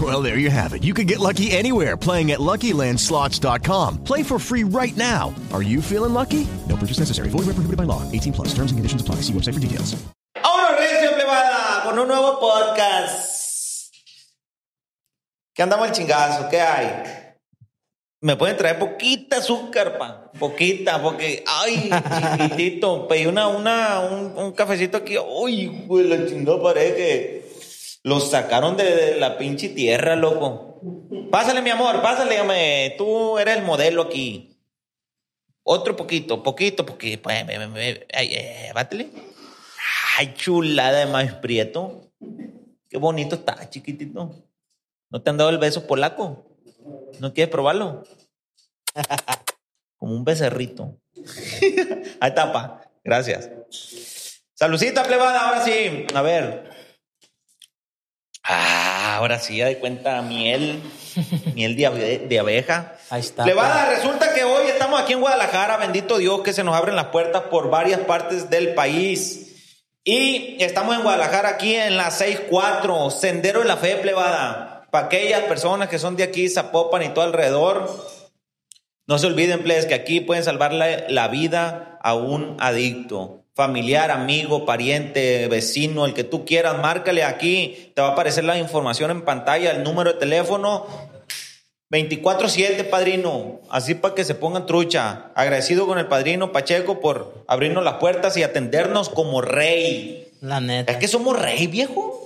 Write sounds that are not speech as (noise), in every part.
Well, there you have it. You can get lucky anywhere playing at LuckyLandSlots.com. Play for free right now. Are you feeling lucky? No purchase necessary. Void where prohibited by law. 18 plus. Terms and conditions apply. See website for details. ¡Vámonos, Recio Plebada! Con un nuevo podcast. ¿Qué andamos el chingazo? ¿Qué hay? Me pueden traer poquita azúcar, pa. Poquita, porque, ay, chiquitito. Pedí una, una, un, un cafecito aquí. Uy, güey, la chingada parece que los sacaron de, la pinche tierra, loco. Pásale, mi amor, pásale. Tú eres el modelo aquí. Otro poquito, poquito, porque, pues, me- ay, eh, bátele. Ay, chulada de maíz prieto. Qué bonito está, chiquitito. ¿No te han dado el beso polaco? ¿No quieres probarlo? (laughs) Como un becerrito. (laughs) Ahí está, pa. Gracias. Salucita, plebada, ahora sí. A ver. Ah, ahora sí, ya de cuenta miel. (laughs) Miel de, abe- de abeja. Ahí está. Plebada, resulta que hoy estamos aquí en Guadalajara, bendito Dios, que se nos abren las puertas por varias partes del país. Y estamos en Guadalajara, aquí en la 64, Sendero de la Fe, plebada. Para aquellas personas que son de aquí, Zapopan y todo alrededor, no se olviden, plebes, que aquí pueden salvarle la vida a un adicto. Familiar, amigo, pariente, vecino, el que tú quieras, márcale aquí. Te va a aparecer la información en pantalla, el número de teléfono 24-7, padrino. Así para que se pongan trucha. Agradecido con el padrino Pacheco por abrirnos las puertas y atendernos como rey. La neta. ¿Es que somos rey, viejo?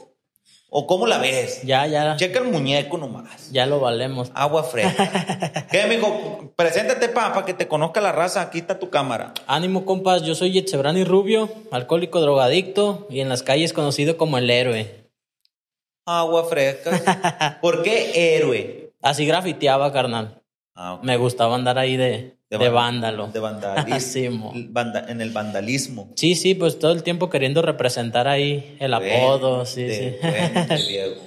¿O cómo la ves? Ya, ya, Checa el muñeco nomás. ya lo valemos. Agua fresca. (laughs) ¿Qué, amigo? Preséntate, pa, para que te conozca la raza. Aquí está tu cámara. Ánimo, compas. Yo soy Yetzebrani Rubio, alcohólico drogadicto y en las calles conocido como el héroe. Agua fresca. ¿Por qué héroe? Así grafiteaba, carnal. Ah. Me gustaba andar ahí de, de, vándalo. De (laughs) vandalismo. Sí, mo. Vanda- en el vandalismo. Sí, sí, pues todo el tiempo queriendo representar ahí el apodo, sí, sí. (laughs) Diego.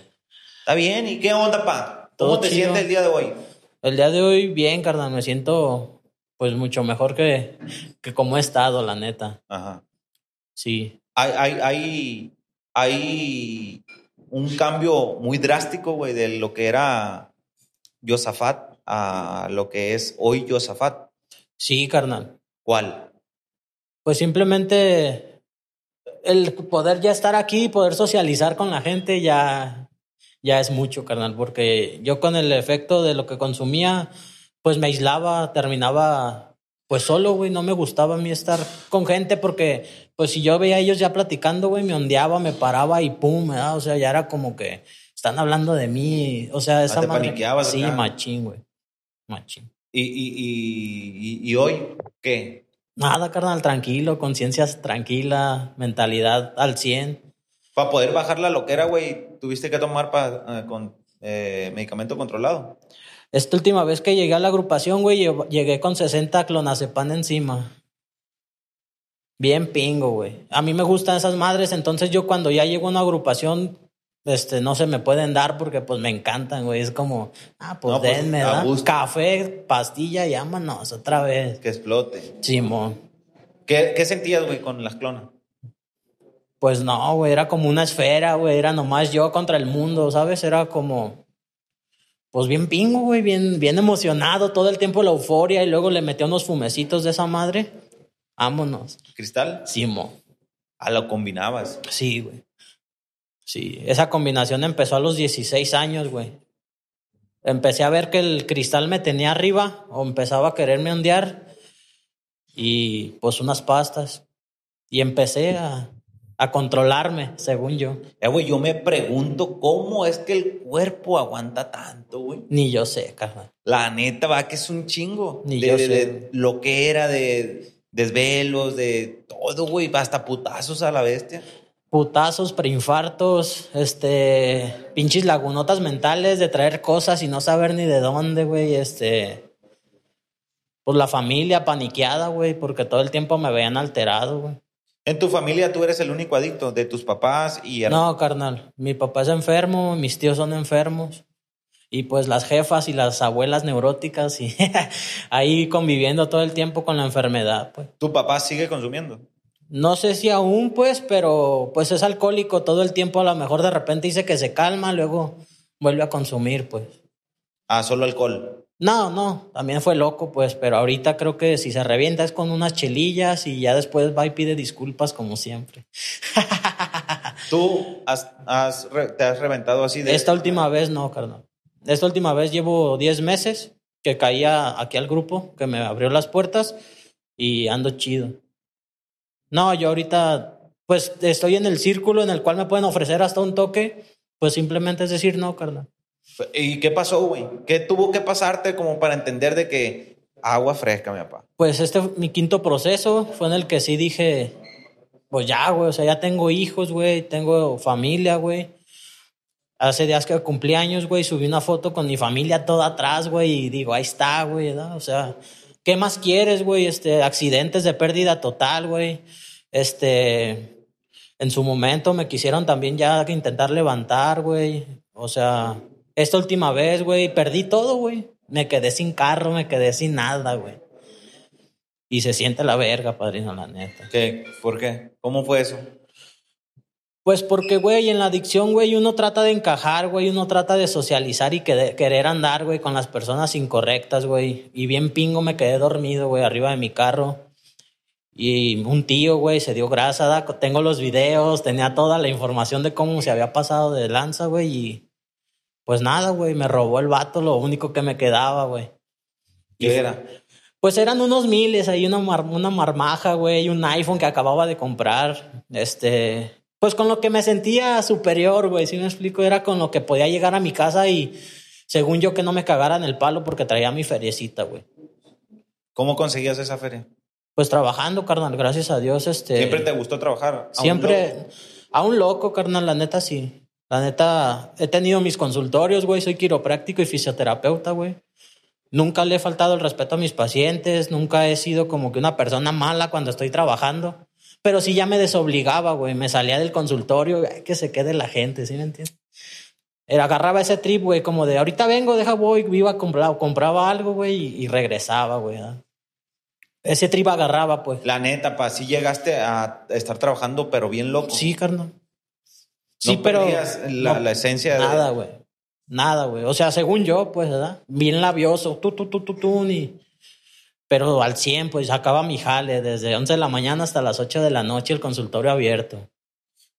Está bien. ¿Y qué onda, pa? ¿Cómo Todo te chido. sientes el día de hoy? El día de hoy, bien, carnal, me siento pues mucho mejor que, que como he estado, la neta. Ajá. Sí. Hay, hay, hay, hay un cambio muy drástico, güey, de lo que era Josafat a lo que es hoy Josafat. Sí, carnal. ¿Cuál? Pues simplemente el poder ya estar aquí, poder socializar con la gente ya, ya es mucho, carnal, porque yo con el efecto de lo que consumía, pues me aislaba, terminaba pues solo, güey, no me gustaba a mí estar con gente porque pues si yo veía a ellos ya platicando, güey, me ondeaba, me paraba y pum, ¿verdad? o sea, ya era como que están hablando de mí, o sea, esa te madre- Sí, acá. machín, güey. Machín. ¿Y, y, y, y- hoy qué? Nada, carnal, tranquilo, conciencia tranquila, mentalidad al 100. Para poder bajar la loquera, güey, tuviste que tomar pa- eh, con eh, medicamento controlado. Esta última vez que llegué a la agrupación, güey, lle- llegué con 60 clonazepam encima. Bien pingo, güey. A mí me gustan esas madres, entonces yo cuando ya llego a una agrupación, este, no se me pueden dar porque pues me encantan, güey. Es como, ah, pues No, pues, denme, ¿verdad? Café, pastilla, llámanos otra vez. Que explote. Simón. ¿Qué, qué sentías, güey, con las clonas? Pues no, güey, era como una esfera, güey, era nomás yo contra el mundo, ¿sabes? Era como, pues bien pingo, güey, bien, bien emocionado, todo el tiempo la euforia y luego le metí unos fumecitos de esa madre. Vámonos. ¿Cristal? Simo. Ah, lo combinabas. Sí, güey. Sí, esa combinación empezó a los 16 años, güey. Empecé a ver que el cristal me tenía arriba o empezaba a quererme ondear y pues unas pastas. Y empecé a, a controlarme, según yo. Eh, güey, yo me pregunto cómo es que el cuerpo aguanta tanto, güey. Ni yo sé, carnal. La neta, va que es un chingo. Ni de, yo de- sé. de lo que era, de desvelos, de todo, güey. Hasta putazos a la bestia. Putazos, preinfartos, este, pinches lagunotas mentales de traer cosas y no saber ni de dónde, güey, este, pues la familia paniqueada, güey, porque todo el tiempo me veían alterado, güey. En tu familia tú eres el único adicto de tus papás y hermanos. No, carnal, mi papá es enfermo, mis tíos son enfermos y pues las jefas y las abuelas neuróticas y (laughs) ahí conviviendo todo el tiempo con la enfermedad, pues. Tu papá sigue consumiendo. No sé si aún, pues, pero pues es alcohólico todo el tiempo. A lo mejor de repente dice que se calma, luego vuelve a consumir, pues. Ah, solo alcohol. No, no, también fue loco, pues, pero ahorita creo que si se revienta es con unas chelillas y ya después va y pide disculpas como siempre. (laughs) ¿Tú has, te has reventado así de... Esta última vez no, carnal. Esta última vez llevo 10 meses que caía aquí al grupo, que me abrió las puertas y ando chido. No, yo ahorita, pues estoy en el círculo en el cual me pueden ofrecer hasta un toque, pues simplemente es decir no, carnal. ¿Y qué pasó, güey? ¿Qué tuvo que pasarte como para entender de que agua fresca, mi papá? Pues este mi quinto proceso fue en el que sí dije, pues ya, güey, o sea, ya tengo hijos, güey, tengo familia, güey. Hace días que cumplí años, güey, subí una foto con mi familia toda atrás, güey, y digo, ahí está, güey, ¿verdad? O sea, ¿qué más quieres, güey? Este, accidentes de pérdida total, güey. Este, en su momento me quisieron también ya intentar levantar, güey. O sea, esta última vez, güey, perdí todo, güey. Me quedé sin carro, me quedé sin nada, güey. Y se siente la verga, padrino, la neta. ¿Qué? ¿Por qué? ¿Cómo fue eso? Pues porque, güey, en la adicción, güey, uno trata de encajar, güey, uno trata de socializar y que- querer andar, güey, con las personas incorrectas, güey. Y bien pingo me quedé dormido, güey, arriba de mi carro. Y un tío, güey, se dio grasa, da- tengo los videos, tenía toda la información de cómo se había pasado de lanza, güey, y pues nada, güey, me robó el vato lo único que me quedaba, güey. ¿Qué era? Pues eran unos miles, ahí una, mar- una marmaja, güey, un iPhone que acababa de comprar. Este, pues con lo que me sentía superior, güey, si me explico, era con lo que podía llegar a mi casa y según yo que no me cagaran el palo porque traía mi feriecita, güey. ¿Cómo conseguías esa feria? Pues trabajando, carnal, gracias a Dios, este. ¿Siempre te gustó trabajar? ¿A un Siempre, a un loco, carnal, la neta sí. La neta, he tenido mis consultorios, güey, soy quiropráctico y fisioterapeuta, güey. Nunca le he faltado el respeto a mis pacientes, nunca he sido como que una persona mala cuando estoy trabajando. Pero sí ya me desobligaba, güey, me salía del consultorio, ay, que se quede la gente, ¿sí me entiendes? Era, agarraba ese trip, güey, como de ahorita vengo, deja voy, iba a comprar, compraba algo, güey, y, y regresaba, güey. Ese trip agarraba, pues. La neta, pa, sí llegaste a estar trabajando, pero bien loco. Sí, carnal. No Sí, pero. la, no, la esencia de... Nada, güey. Nada, güey. O sea, según yo, pues, ¿verdad? Bien labioso. Tú, tú, tú, tú, tú. Ni... Pero al 100, pues, acaba mi jale. Desde 11 de la mañana hasta las 8 de la noche, el consultorio abierto.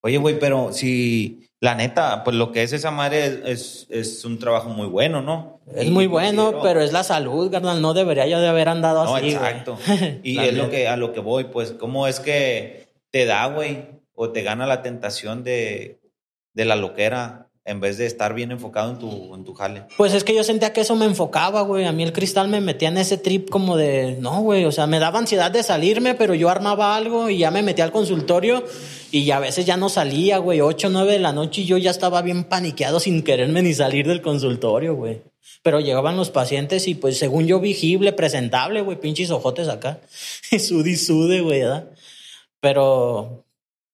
Oye, güey, pero si... La neta, pues lo que es esa madre es, es, es un trabajo muy bueno, ¿no? Es muy bueno, considero- pero es la salud, carnal. No debería yo de haber andado No, así, exacto. (laughs) Y es lo que, a lo que voy, pues, ¿cómo es que te da, güey? O te gana la tentación de, de la loquera en vez de estar bien enfocado en tu, en tu jale. Pues es que yo sentía que eso me enfocaba, güey. A mí el cristal me metía en ese trip como de, no, güey, o sea, me daba ansiedad de salirme, pero yo armaba algo y ya me metía al consultorio y a veces ya no salía, güey, 8, 9 de la noche y yo ya estaba bien paniqueado sin quererme ni salir del consultorio, güey. Pero llegaban los pacientes y pues según yo visible, presentable, güey, pinches ojotes acá. (laughs) sude y sude, güey, ¿verdad? Pero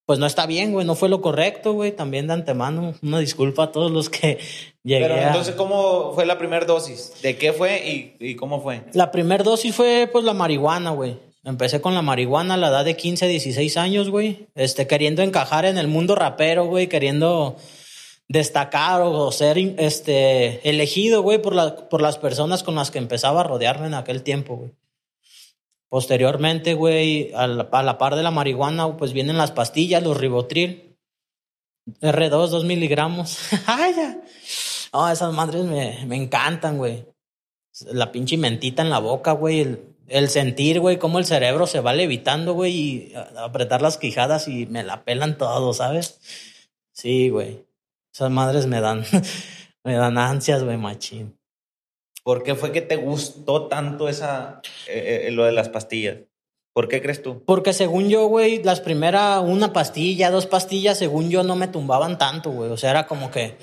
pues no está bien, güey, no fue lo correcto, güey. También de antemano, una disculpa a todos los que (laughs) llegué Pero a- entonces, ¿cómo fue la primera dosis? ¿De qué fue y, y cómo fue? La primer dosis fue pues la marihuana, güey. Empecé con la marihuana a la edad de 15, 16 años, güey. Este, queriendo encajar en el mundo rapero, güey, queriendo destacar o ser este, elegido, güey, por, la- por las personas con las que empezaba a rodearme en aquel tiempo, güey. Posteriormente, güey, a la, par de la marihuana, pues vienen las pastillas, los ribotril. R2, 2 miligramos. (laughs) ¡Ay, ya! No, esas madres me, me encantan, güey. La pinche mentita en la boca, güey. el- el sentir, güey, cómo el cerebro se va levitando, güey, y apretar las quijadas y me la pelan todo, ¿sabes? Sí, güey. Esas madres me dan, (laughs) me dan ansias, güey, machín. ¿Por qué fue que te gustó tanto esa, eh, eh, lo de las pastillas? ¿Por qué crees tú? Porque según yo, güey, las primeras, una pastilla, dos pastillas, según yo, no me tumbaban tanto, güey. O sea, era como que,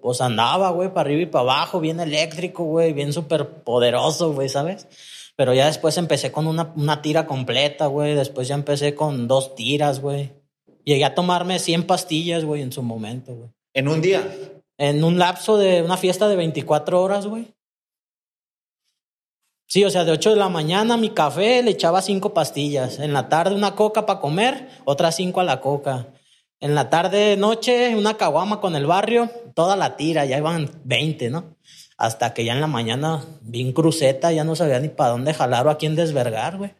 pues andaba, güey, para arriba y para abajo, bien eléctrico, güey, bien súper poderoso, güey, ¿sabes? Pero ya después empecé con una, una tira completa, güey. Después ya empecé con dos tiras, güey. Llegué a tomarme 100 pastillas, güey, en su momento, güey. En un día. En un lapso de una fiesta de 24 horas, güey. Sí, o sea, de 8 de la mañana mi café le echaba cinco pastillas. En la tarde una coca para comer, otras cinco a la coca. En la tarde, noche, una caguama con el barrio, toda la tira, ya iban 20, ¿no? Hasta que ya en la mañana, bien cruceta, ya no sabía ni para dónde jalar o a quién desvergar, güey.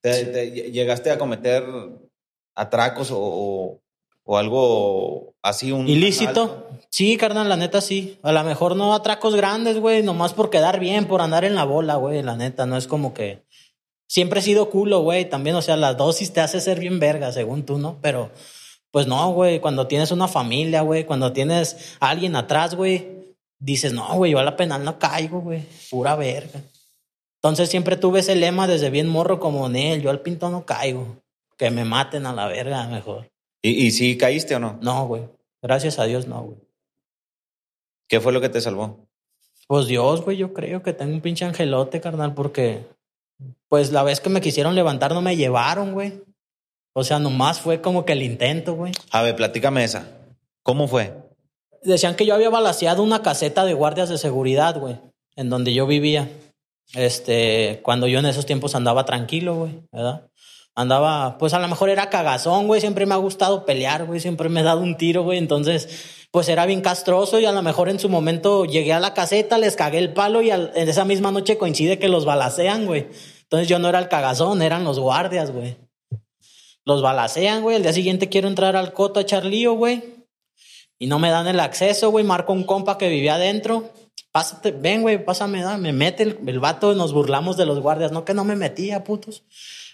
¿Te- te- ¿Llegaste a cometer atracos o- o algo así? Un ¿Ilícito? Sí, carnal, la neta sí. A lo mejor no atracos grandes, güey, nomás por quedar bien, por andar en la bola, güey, la neta. No es como que. Siempre he sido culo, güey, también. O sea, la dosis te hace ser bien verga, según tú, ¿no? Pero, pues no, güey, cuando tienes una familia, güey, cuando tienes a alguien atrás, güey, dices, no, güey, yo a la penal no caigo, güey, pura verga. Entonces siempre tuve ese lema desde bien morro como en él, yo al pinto no caigo. Que me maten a la verga mejor. ¿Y, y sí caíste o no? No, güey. Gracias a Dios, no, güey. ¿Qué fue lo que te salvó? Pues Dios, güey, yo creo que tengo un pinche angelote, carnal, porque pues la vez que me quisieron levantar no me llevaron, güey. O sea, nomás fue como que el intento, güey. A ver, platícame esa. ¿Cómo fue? Decían que yo había balaseado una caseta de guardias de seguridad, güey, en donde yo vivía. Este, cuando yo en esos tiempos andaba tranquilo, güey, ¿verdad? Andaba, pues a lo mejor era cagazón, güey, siempre me ha gustado pelear, güey, siempre me he dado un tiro, güey, entonces, pues era bien castroso y a lo mejor en su momento llegué a la caseta, les cagué el palo y en esa misma noche coincide que los balacean, güey. Entonces yo no era el cagazón, eran los guardias, güey. Los balacean, güey, el día siguiente quiero entrar al coto a echar lío, güey. Y no me dan el acceso, güey. Marco un compa que vivía adentro. Pásate, ven, güey, pásame, da. Me mete el, el vato, nos burlamos de los guardias. No, que no me metía, putos.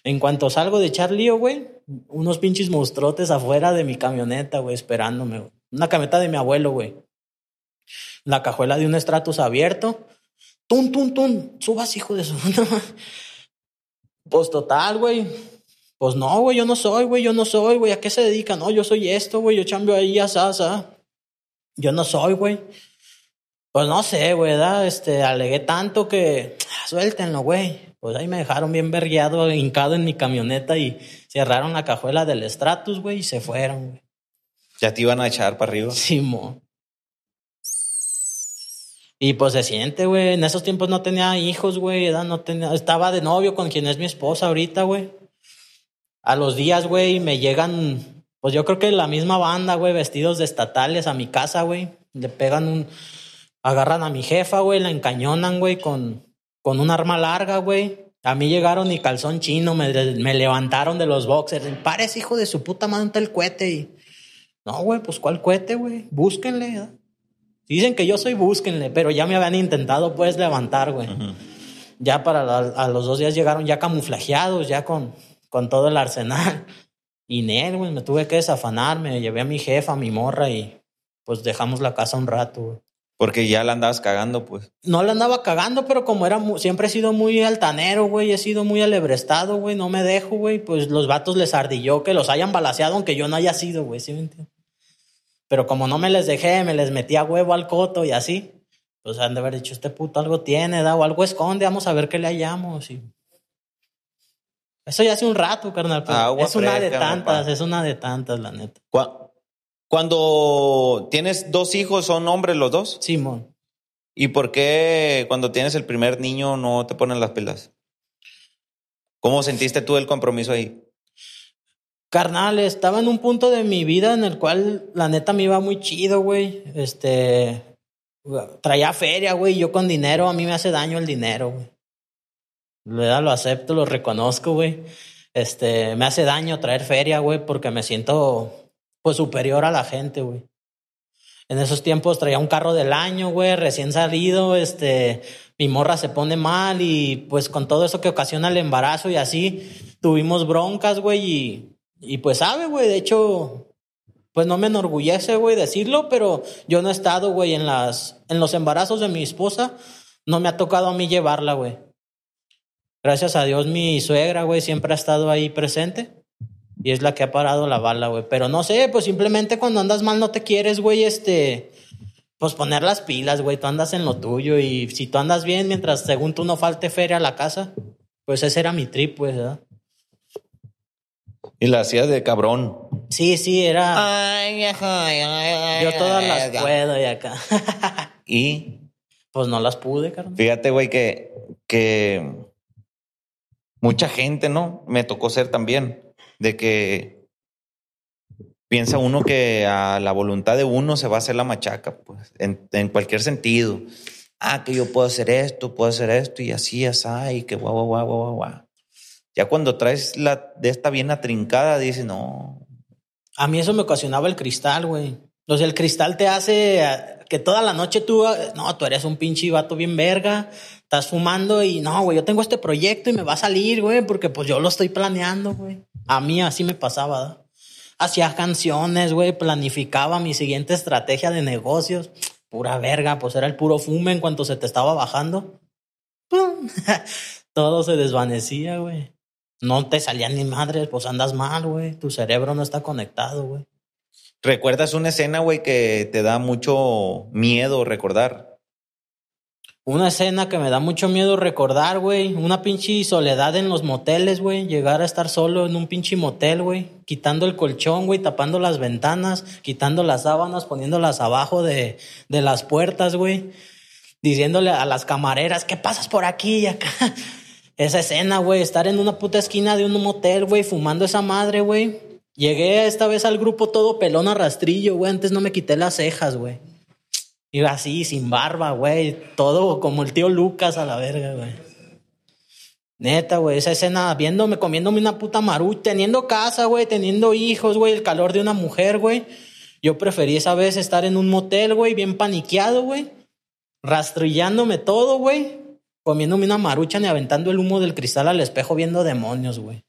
En cuanto salgo de echar lío, güey, unos pinches monstruotes afuera de mi camioneta, güey, esperándome. Una camioneta de mi abuelo, güey. La cajuela de un estratus abierto. Tun, tun, tun. Subas, hijo de su. (laughs) Pues total, güey. Pues no, güey, yo no soy, güey, yo no soy, güey. ¿A qué se dedica? No, yo soy esto, güey. Yo cambio ahí, asá, asá. Yo no soy, güey. Pues no sé, güey, ¿verdad? Este, alegué tanto que (tsk) suéltenlo, güey. Pues ahí me dejaron bien vergueado, hincado en mi camioneta y cerraron la cajuela del Stratus, güey, y se fueron, güey. Ya te iban a echar para arriba. Simón. Y pues se siente, güey. En esos tiempos no tenía hijos, güey. No tenía, estaba de novio con quien es mi esposa ahorita, güey. A los días, güey, me llegan, pues yo creo que la misma banda, güey, vestidos de estatales a mi casa, güey. Le pegan un, agarran a mi jefa, güey, la encañonan, güey, con, con un arma larga, güey. A mí llegaron y calzón chino, me, me levantaron de los boxers. Pares, hijo de su puta madre, el cohete. Y, no, güey, pues ¿cuál cohete, güey? Búsquenle. ¿verdad? Dicen que yo soy búsquenle, pero ya me habían intentado, pues, levantar, güey. Ya para la- a los dos días llegaron ya camuflajeados, ya con, con todo el arsenal. Y Nel, güey, me tuve que desafanar, me llevé a mi jefa, a mi morra y pues dejamos la casa un rato, güey. Porque ya la andabas cagando, pues. No la andaba cagando, pero como era siempre he sido muy altanero, güey, he sido muy alebrestado, güey, no me dejo, güey, pues los vatos les ardilló que los hayan balaseado aunque yo no haya sido, güey, ¿sí me entiendes? Pero como no me les dejé, me les metí a huevo al coto y así, pues han de haber dicho, este puto algo tiene, da, o algo esconde, vamos a ver qué le hallamos. Y... Eso ya hace un rato, carnal, pero Agua es una de tantas, papá. es una de tantas, la neta. Cuando tienes dos hijos, ¿son hombres los dos? Simón. ¿Y por qué cuando tienes el primer niño no te ponen las pilas? ¿Cómo sentiste tú el compromiso ahí? Carnal, estaba en un punto de mi vida en el cual la neta me iba muy chido, güey. Este, traía feria, güey. Yo con dinero, a mí me hace daño el dinero, güey. Lo acepto, lo reconozco, güey. Este, me hace daño traer feria, güey, porque me siento, pues, superior a la gente, güey. En esos tiempos traía un carro del año, güey, recién salido, este, mi morra se pone mal y pues con todo eso que ocasiona el embarazo y así, tuvimos broncas, güey, y, y pues sabe, güey, de hecho, pues no me enorgullece, güey, decirlo, pero yo no he estado, güey, en en los embarazos de mi esposa, no me ha tocado a mí llevarla, güey. Gracias a Dios mi suegra, güey, siempre ha estado ahí presente. Y es la que ha parado la bala, güey. Pero no sé, pues simplemente cuando andas mal no te quieres, güey, este... Pues poner las pilas, güey. Tú andas en lo tuyo y si tú andas bien mientras según tú no falte feria a la casa, pues ese era mi trip, pues, ¿verdad? Y la hacía de cabrón. Sí, sí, era... Ay, ay, ay, ay, Yo todas las puedo y acá. (laughs) Y pues no las pude, carnal. fíjate, güey, que, que mucha gente, ¿no? Me tocó ser también, de que piensa uno que a la voluntad de uno se va a hacer la machaca, pues, en, cualquier sentido. Ah, que yo puedo hacer esto, puedo hacer esto, y así, así, y que guau, guau, guau, guau, guau. Ya cuando traes la de esta bien atrincada, dices, no, A mí eso me ocasionaba el cristal, güey. O el cristal te hace eh, que toda la noche tú, eh, no, tú eres un pinche vato bien verga, estás fumando y no, güey, yo tengo este proyecto y me va a salir, güey, porque pues yo lo estoy planeando, güey. A mí así me pasaba, ¿verdad? Hacía canciones, güey, planificaba mi siguiente estrategia de negocios. Pura verga, pues era el puro fume en cuanto se te estaba bajando. ¡Pum! (laughs) Todo se desvanecía, güey. No te salían ni madres, pues andas mal, güey. Tu cerebro no está conectado, güey. ¿Recuerdas una escena, güey, que te da mucho miedo recordar? Una escena que me da mucho miedo recordar, güey. Una pinche soledad en los moteles, güey. Llegar a estar solo en un pinche motel, güey. Quitando el colchón, güey. Tapando las ventanas. Quitando las sábanas. Poniéndolas abajo de, de las puertas, güey. Diciéndole a las camareras, ¿qué pasas por aquí y acá? (laughs) Esa escena, güey. Estar en una puta esquina de un motel, güey. Fumando esa madre, güey. Llegué esta vez al grupo todo pelón a rastrillo, güey. Antes no me quité las cejas, güey. Iba así, sin barba, güey. Todo como el tío Lucas a la verga, güey. Neta, güey, esa escena viéndome, comiéndome una puta marucha, teniendo casa, güey, teniendo hijos, güey, el calor de una mujer, güey. Yo preferí esa vez estar en un motel, güey, bien paniqueado, güey. Rastrillándome todo, güey. Comiéndome una marucha ni aventando el humo del cristal al espejo viendo demonios, güey.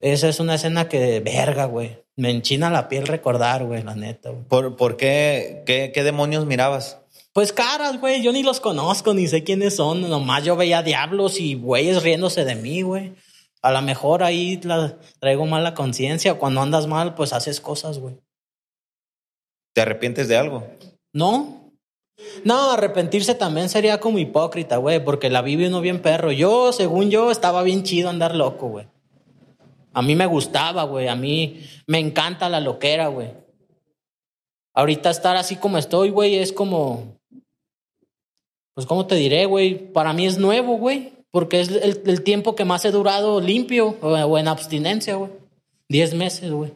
Esa es una escena que, verga, güey. Me enchina la piel recordar, güey, la neta, güey. ¿Por, por qué, qué, qué demonios mirabas? Pues caras, güey, yo ni los conozco, ni sé quiénes son. Nomás yo veía diablos y güeyes riéndose de mí, güey. A lo mejor ahí la, traigo mala conciencia. Cuando andas mal, pues haces cosas, güey. ¿Te arrepientes de algo? No. No, arrepentirse también sería como hipócrita, güey, porque la vive uno bien perro. Yo, según yo, estaba bien chido andar loco, güey. A mí me gustaba, güey. A mí me encanta la loquera, güey. Ahorita estar así como estoy, güey, es como. Pues, ¿cómo te diré, güey? Para mí es nuevo, güey. Porque es el, el tiempo que más he durado limpio o, en abstinencia, güey. Diez meses, güey.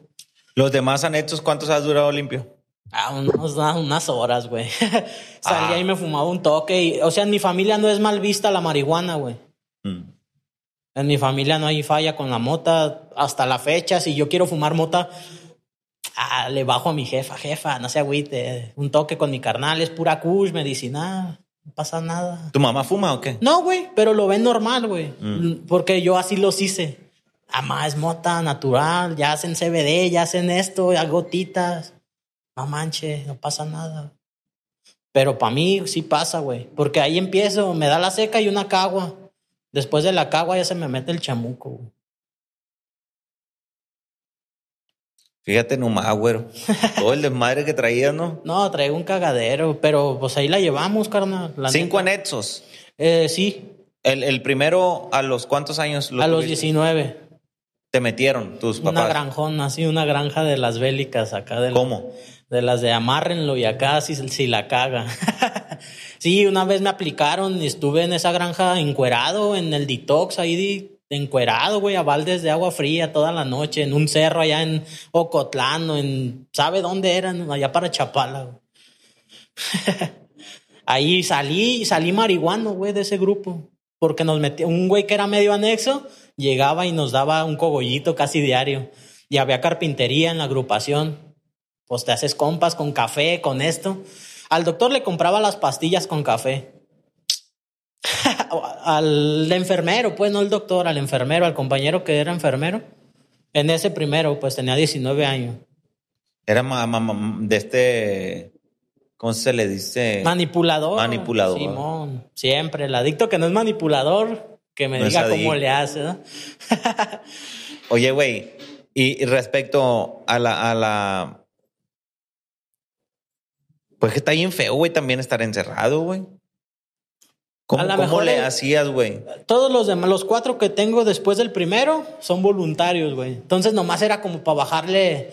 ¿Los demás anexos cuántos has durado limpio? Ah, unos- unas horas, güey. (laughs) Salía y me fumaba un toque. Y, o sea, en mi familia no es mal vista la marihuana, güey. Mm. En mi familia no hay falla con la mota. Hasta la fecha, si yo quiero fumar mota, ah, le bajo a mi jefa, jefa, no se agüite. Un toque con mi carnal, es pura kush, medicinal. No pasa nada. ¿Tu mamá fuma o qué? No, güey, pero lo ven normal, güey. Mm. Porque yo así los hice. Amá, es mota natural, ya hacen CBD, ya hacen esto, ya gotitas. No manches, no pasa nada. Pero para mí sí pasa, güey. Porque ahí empiezo, me da la seca y una cagua. Después de la cagua ya se me mete el chamuco, güey. Fíjate nomás, güero. Todo el desmadre que traías, ¿no? (laughs) No, traigo un cagadero, pero pues ahí la llevamos, carnal. la Cinco neta. anexos. Eh, sí, El, el primero, ¿a los cuántos años lo a los tuviste? 19. te metieron tus papás? Una granjona, así, una granja de las bélicas acá de la- ¿Cómo? De las de amárrenlo y acá si, si la caga. (laughs) sí, una vez me aplicaron y estuve en esa granja encuerado en el detox ahí di- encuerado, güey, a baldes de agua fría toda la noche en un cerro allá en Ocotlán, o en ¿sabe dónde eran? Allá para Chapala. (laughs) ahí salí, salí marihuano, güey, de ese grupo, porque nos metió un güey que era medio anexo, llegaba y nos daba un cogollito casi diario y había carpintería en la agrupación. pues te haces compas con café, con esto. Al doctor le compraba las pastillas con café. (laughs) al enfermero, pues no el doctor, al enfermero, al compañero que era enfermero. En ese primero, pues tenía 19 años. Era de este. ¿Cómo se le dice? Manipulador. Manipulador. Simón, siempre. El adicto que no es manipulador, que me No diga cómo le hace. ¿no? (laughs) Oye, güey, y, y respecto a la, a la. Pues que está bien feo, güey, también estar encerrado, güey. ¿Cómo, le hacías, güey? Todos los demás, los cuatro que tengo después del primero son voluntarios, güey. Entonces nomás era como para bajarle,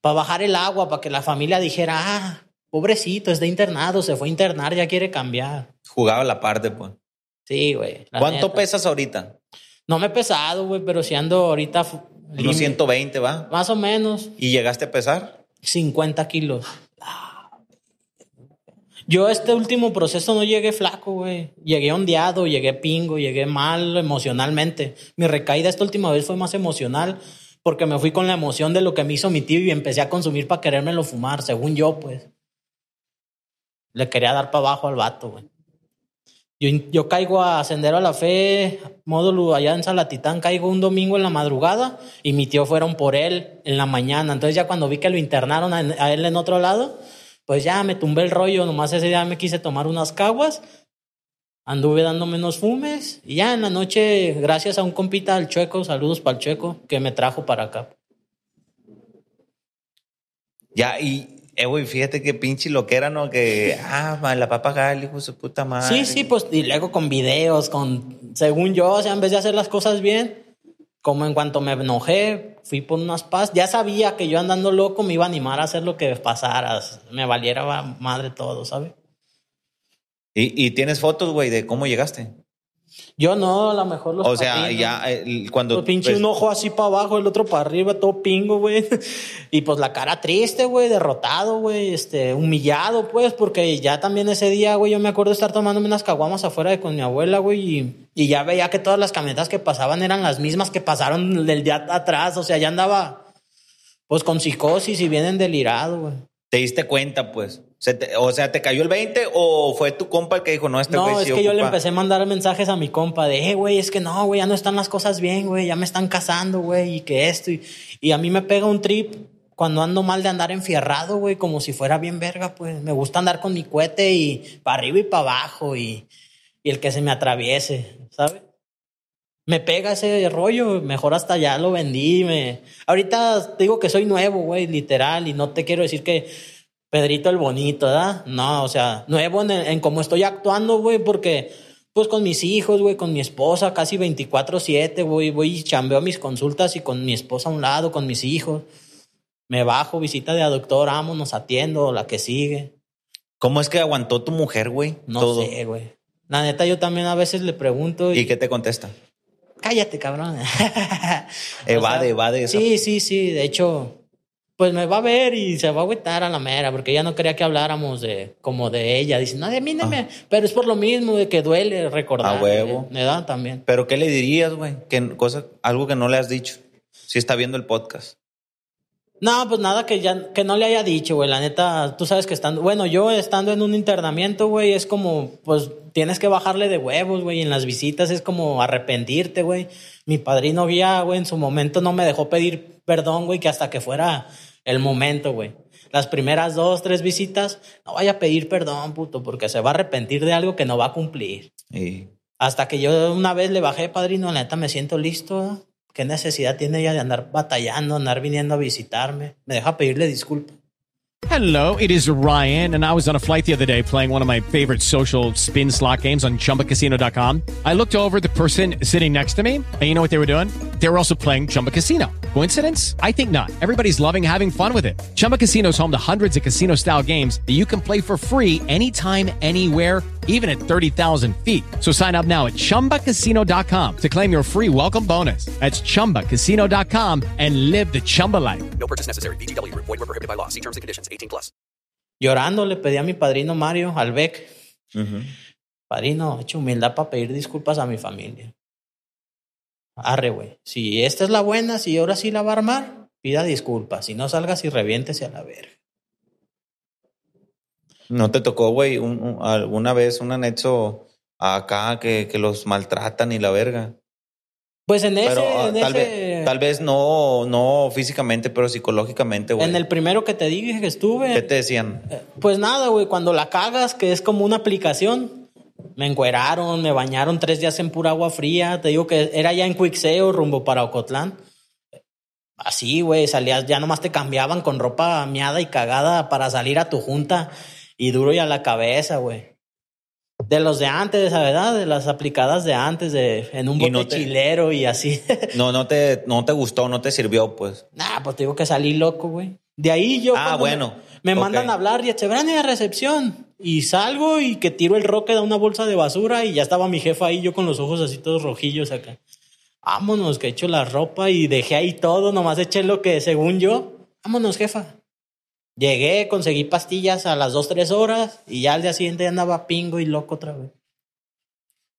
para bajar el agua, para que la familia dijera, ah, pobrecito, es de internado, se fue a internar, ya quiere cambiar. Jugaba la parte, pues. Sí, güey. ¿Cuánto neta. pesas ahorita? No me he pesado, güey, pero si ando ahorita Unos lim- 120, ¿va? más o menos ¿Y llegaste a pesar? 50 kilos. Yo este último proceso no llegué flaco, güey. Llegué ondeado, llegué pingo, llegué mal emocionalmente. Mi recaída esta última vez fue más emocional porque me fui con la emoción de lo que me hizo mi tío y empecé a consumir para querérmelo fumar, según yo, pues. Le quería dar para abajo al vato, güey. Yo, yo caigo a Sendero a la Fe, módulo allá en Salatitán, caigo un domingo en la madrugada y mi tío fueron por él en la mañana. Entonces ya cuando vi que lo internaron a, a él en otro lado, pues ya me tumbé el rollo, nomás ese día me quise tomar unas caguas, anduve dando menos fumes y ya en la noche, gracias a un compita al Chueco, saludos para el Chueco, que me trajo para acá. Ya, y, eh, güey, fíjate que pinche lo que era, ¿no? Que, ah, la papa gal, hijo de su puta madre. Sí, sí, pues y luego con videos, con, según yo, o sea, en vez de hacer las cosas bien, como en cuanto me enojé, fui por unas paz, ya sabía que yo andando loco me iba a animar a hacer lo que pasara, me valiera va- madre todo, ¿sabes? Y, y tienes fotos, güey, de cómo llegaste. Yo no, a lo mejor los o sea, ya eh, cuando. Pues pinche pues, un ojo así para abajo, el otro para arriba, todo pingo, güey. (laughs) Y pues la cara triste, güey, derrotado, güey, este, humillado, pues, porque ya también ese día, güey, yo me acuerdo de estar tomándome unas caguamas afuera de con mi abuela, güey, y, y ya veía que todas las camionetas que pasaban eran las mismas que pasaron del día atrás, o sea, ya andaba, pues, con psicosis y vienen delirado, güey. Te diste cuenta, pues. Se te- o sea, ¿te cayó el 20 o fue tu compa el que dijo, no, este güey No, sí es que yo le ocupa"? empecé a mandar mensajes a mi compa de, eh, güey, es que no, güey, ya no están las cosas bien, güey, ya me están casando, güey, y que esto. Y, y a mí me pega un trip cuando ando mal de andar enfierrado, güey, como si fuera bien verga, pues. Me gusta andar con mi cohete y para arriba y para abajo y, y el que se me atraviese, ¿sabes? Me pega ese rollo, mejor hasta ya lo vendí. Me... Ahorita digo que soy nuevo, güey, literal, y no te quiero decir que Pedrito el bonito, ¿verdad? No, o sea, nuevo en, en cómo estoy actuando, güey, porque pues con mis hijos, güey, con mi esposa, casi 24/7, güey, voy y chambeo mis consultas y con mi esposa a un lado, con mis hijos. Me bajo, visita de a doctor, amo, nos atiendo, la que sigue. ¿Cómo es que aguantó tu mujer, güey? No Todo. sé, güey. La neta, yo también a veces le pregunto y, ¿Y qué te contesta? Cállate, cabrón. (laughs) Evade, evade esa- Sí, sí, sí. De hecho, pues me va a ver y se va a agüitar a la mera, porque ella no quería que habláramos de como de ella. Dice, no, de mí no me. Pero es por lo mismo, de que duele recordar. Ah. A huevo. Me da también. ¿Pero qué le dirías, güey? Que cosa, algo que no le has dicho. Si está viendo el podcast. No, pues nada que ya que no le haya dicho, güey. La neta, tú sabes que estando, bueno, yo estando en un internamiento, güey, es como, pues tienes que bajarle de huevos, güey. En las visitas es como arrepentirte, güey. Mi padrino guía, güey, en su momento no me dejó pedir perdón, güey, que hasta que fuera el momento, güey. Las primeras dos, tres visitas, no vaya a pedir perdón, puto, porque se va a arrepentir de algo que no va a cumplir. Y Hasta que yo una vez le bajé, padrino, la neta me siento listo. ¿Qué necesidad tiene ella de andar batallando, andar viniendo a visitarme? Me deja pedirle disculpas. Hello, it is Ryan, and I was on a flight the other day playing one of my favorite social spin slot games on chumbacasino.com. I looked over the person sitting next to me, and you know what they were doing? They were also playing Chumba Casino. Coincidence? I think not. Everybody's loving having fun with it. Chumba Casino is home to hundreds of casino style games that you can play for free anytime, anywhere even at 30,000 feet. So sign up now at ChumbaCasino.com to claim your free welcome bonus. That's ChumbaCasino.com and live the Chumba life. No purchase necessary. VGW Group. Void were prohibited by law. See terms and conditions. 18 plus. Llorando le pedí a mi padrino Mario, al Beck, padrino, hecho humildad para pedir disculpas a mi familia. Arre, güey. Si esta es la buena, si ahora sí la va a armar, pida disculpas. Si no salgas y reviéntese a la verga. ¿No te tocó, güey, un- un- alguna vez un anexo acá que, que los maltratan y la verga? Pues en ese, Pero ah, en, tal, ese- vez, tal vez no, no físicamente, pero psicológicamente, güey. en el primero que te dije que estuve. ¿Qué te decían? Pues nada, güey, cuando la cagas, que es como una aplicación, me encueraron, me bañaron tres días en pura agua fría. Te digo que era ya en Cuixeo, rumbo para Ocotlán. Así, güey, salías, ya nomás te cambiaban con ropa miada y cagada para salir a tu junta y duro y a la cabeza, güey. De los de antes, ¿verdad? De las aplicadas de antes, de en un Y bote no te- chilero y así. (laughs) No, no te, no te gustó, no te sirvió, pues. Nah, pues te digo que salí loco, güey. De ahí yo. Ah, bueno. Me, mandan a hablar y Echeverani a recepción. Y salgo y que tiro el roque de una bolsa de basura y ya estaba mi jefa ahí, yo con los ojos así todos rojillos acá. Vámonos, que echo la ropa y dejé ahí todo, nomás eché lo que según yo. Vámonos, jefa. Llegué, conseguí pastillas a las dos, tres horas y ya al día siguiente andaba pingo y loco otra vez.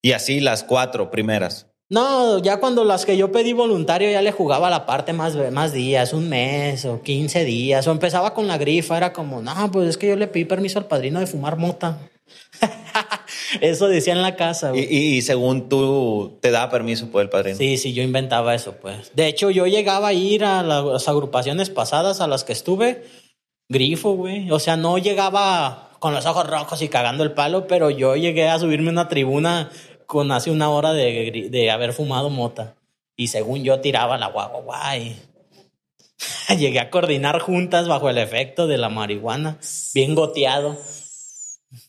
Y así las cuatro primeras. No, ya cuando las que yo pedí voluntario ya le jugaba la parte más, más días, un mes o 15 días, o empezaba con la grifa, era como, no, pues es que yo le pedí permiso al padrino de fumar mota. (laughs) eso decía en la casa. Y, y- y según tú, te da permiso por el padrino. Sí, sí, yo inventaba eso, pues. De hecho, yo llegaba a ir a las agrupaciones pasadas a las que estuve, grifo, güey. O sea, no llegaba con los ojos rojos y cagando el palo, pero yo llegué a subirme a una tribuna con hace una hora de, de haber fumado mota. Y según yo tiraba la guagua, guay. (laughs) Llegué a coordinar juntas bajo el efecto de la marihuana, bien goteado.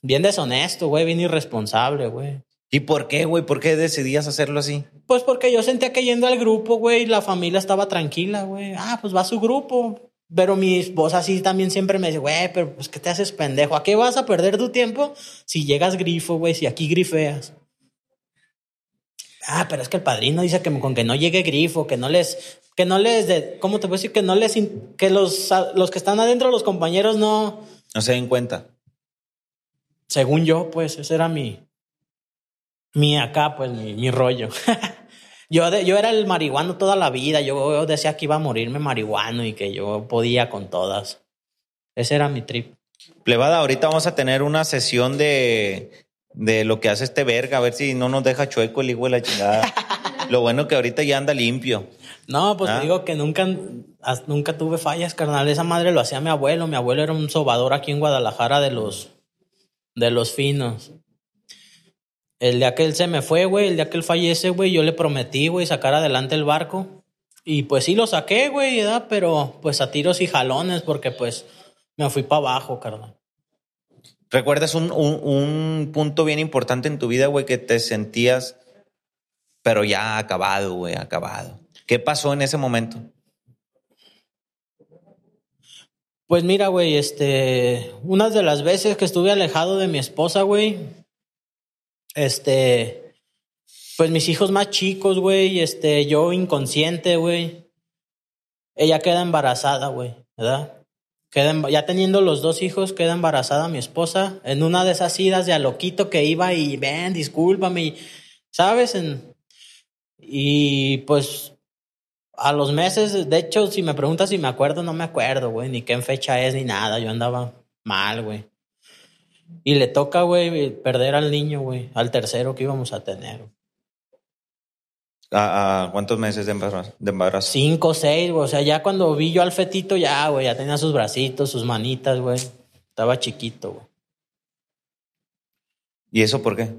Bien deshonesto, güey, bien irresponsable, güey. ¿Y por qué, güey? ¿Por qué decidías hacerlo así? Pues porque yo sentía que yendo al grupo, güey, la familia estaba tranquila, güey. Ah, pues va a su grupo. Pero mi esposa sí también siempre me dice, güey, pero pues ¿qué te haces pendejo? ¿A qué vas a perder tu tiempo si llegas grifo, güey, si aquí grifeas? Ah, pero es que el padrino dice que con que no llegue grifo, que no les, que no les, de, ¿cómo te puedo decir? Que no les, que los, los que están adentro, los compañeros no, No se den cuenta. según yo, pues ese era mi, mi acá, pues mi, mi rollo. (laughs) yo, de- yo era el marihuano toda la vida, yo decía que iba a morirme marihuano y que yo podía con todas. Ese era mi trip. Plebada, ahorita vamos a tener una sesión de, de lo que hace este verga, a ver si no nos deja chueco el hijo de la chingada. (laughs) lo bueno que ahorita ya anda limpio. No, pues Ah. te digo que nunca, nunca tuve fallas, carnal. Esa madre lo hacía mi abuelo. Mi abuelo era un sobador aquí en Guadalajara de los, de los finos. El día que él se me fue, güey, el día que él fallece, güey, yo le prometí, güey, sacar adelante el barco. Y pues sí lo saqué, güey, ¿verdad? Pero pues a tiros y jalones, porque pues me fui para abajo, carnal. ¿Recuerdas un, un, un punto bien importante en tu vida, güey, que te sentías, pero ya acabado, güey, acabado? ¿Qué pasó en ese momento? Pues mira, güey, este, unas de las veces que estuve alejado de mi esposa, güey, este, pues mis hijos más chicos, güey, este, yo inconsciente, güey, ella queda embarazada, güey, ¿verdad? Queda, ya teniendo los dos hijos, queda embarazada mi esposa en una de esas idas de a loquito que iba y ven, discúlpame, ¿sabes? En- y pues a los meses, de hecho, si me preguntas si me acuerdo, no me acuerdo, güey, ni qué fecha es, ni nada. Yo andaba mal, güey. Y le toca, güey, perder al niño, güey, al tercero que íbamos a tener. ¿A, a cuántos meses de embarazo? De embarazo? Cinco, seis, güey. O sea, ya cuando vi yo al fetito, ya, güey, ya tenía sus bracitos, sus manitas, güey. Estaba chiquito, güey. ¿Y eso por qué?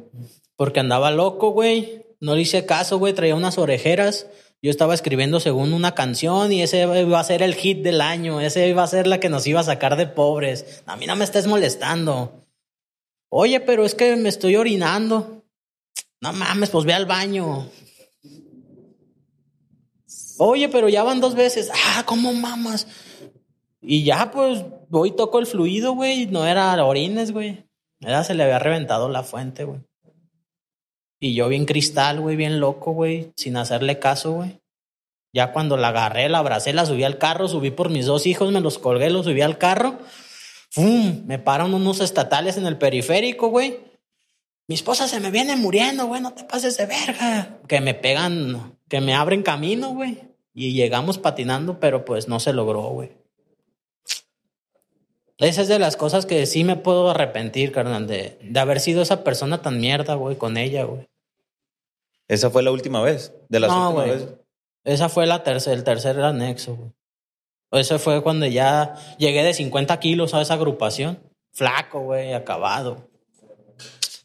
Porque andaba loco, güey. No le hice caso, güey. Traía unas orejeras. Yo estaba escribiendo según una canción y ese iba a ser el hit del año. Ese iba a ser la que nos iba a sacar de pobres. A mí no me estés molestando. Oye, pero es que me estoy orinando. No mames, pues ve al baño. Oye, pero ya van dos veces. Ah, ¿cómo mamas? Y ya, pues, voy toco el fluido, güey. No era orines, güey. Era, se le había reventado la fuente, güey. Y yo bien cristal, güey, bien loco, güey, sin hacerle caso, güey. Ya cuando la agarré, la abracé, la subí al carro, subí por mis dos hijos, me los colgué, los subí al carro. ¡Fum! Me paran unos estatales en el periférico, güey. Mi esposa se me viene muriendo, güey, no te pases de verga. Que me pegan, que me abren camino, güey. Y llegamos patinando, pero pues no se logró, güey. Esa es de las cosas que sí me puedo arrepentir, carnal, de, de haber sido esa persona tan mierda, güey, con ella, güey. Esa fue la última vez. De las No, últimas veces. Esa fue la tercer, el tercer anexo, güey. Ese fue cuando ya llegué de 50 kilos a esa agrupación. Flaco, güey, acabado.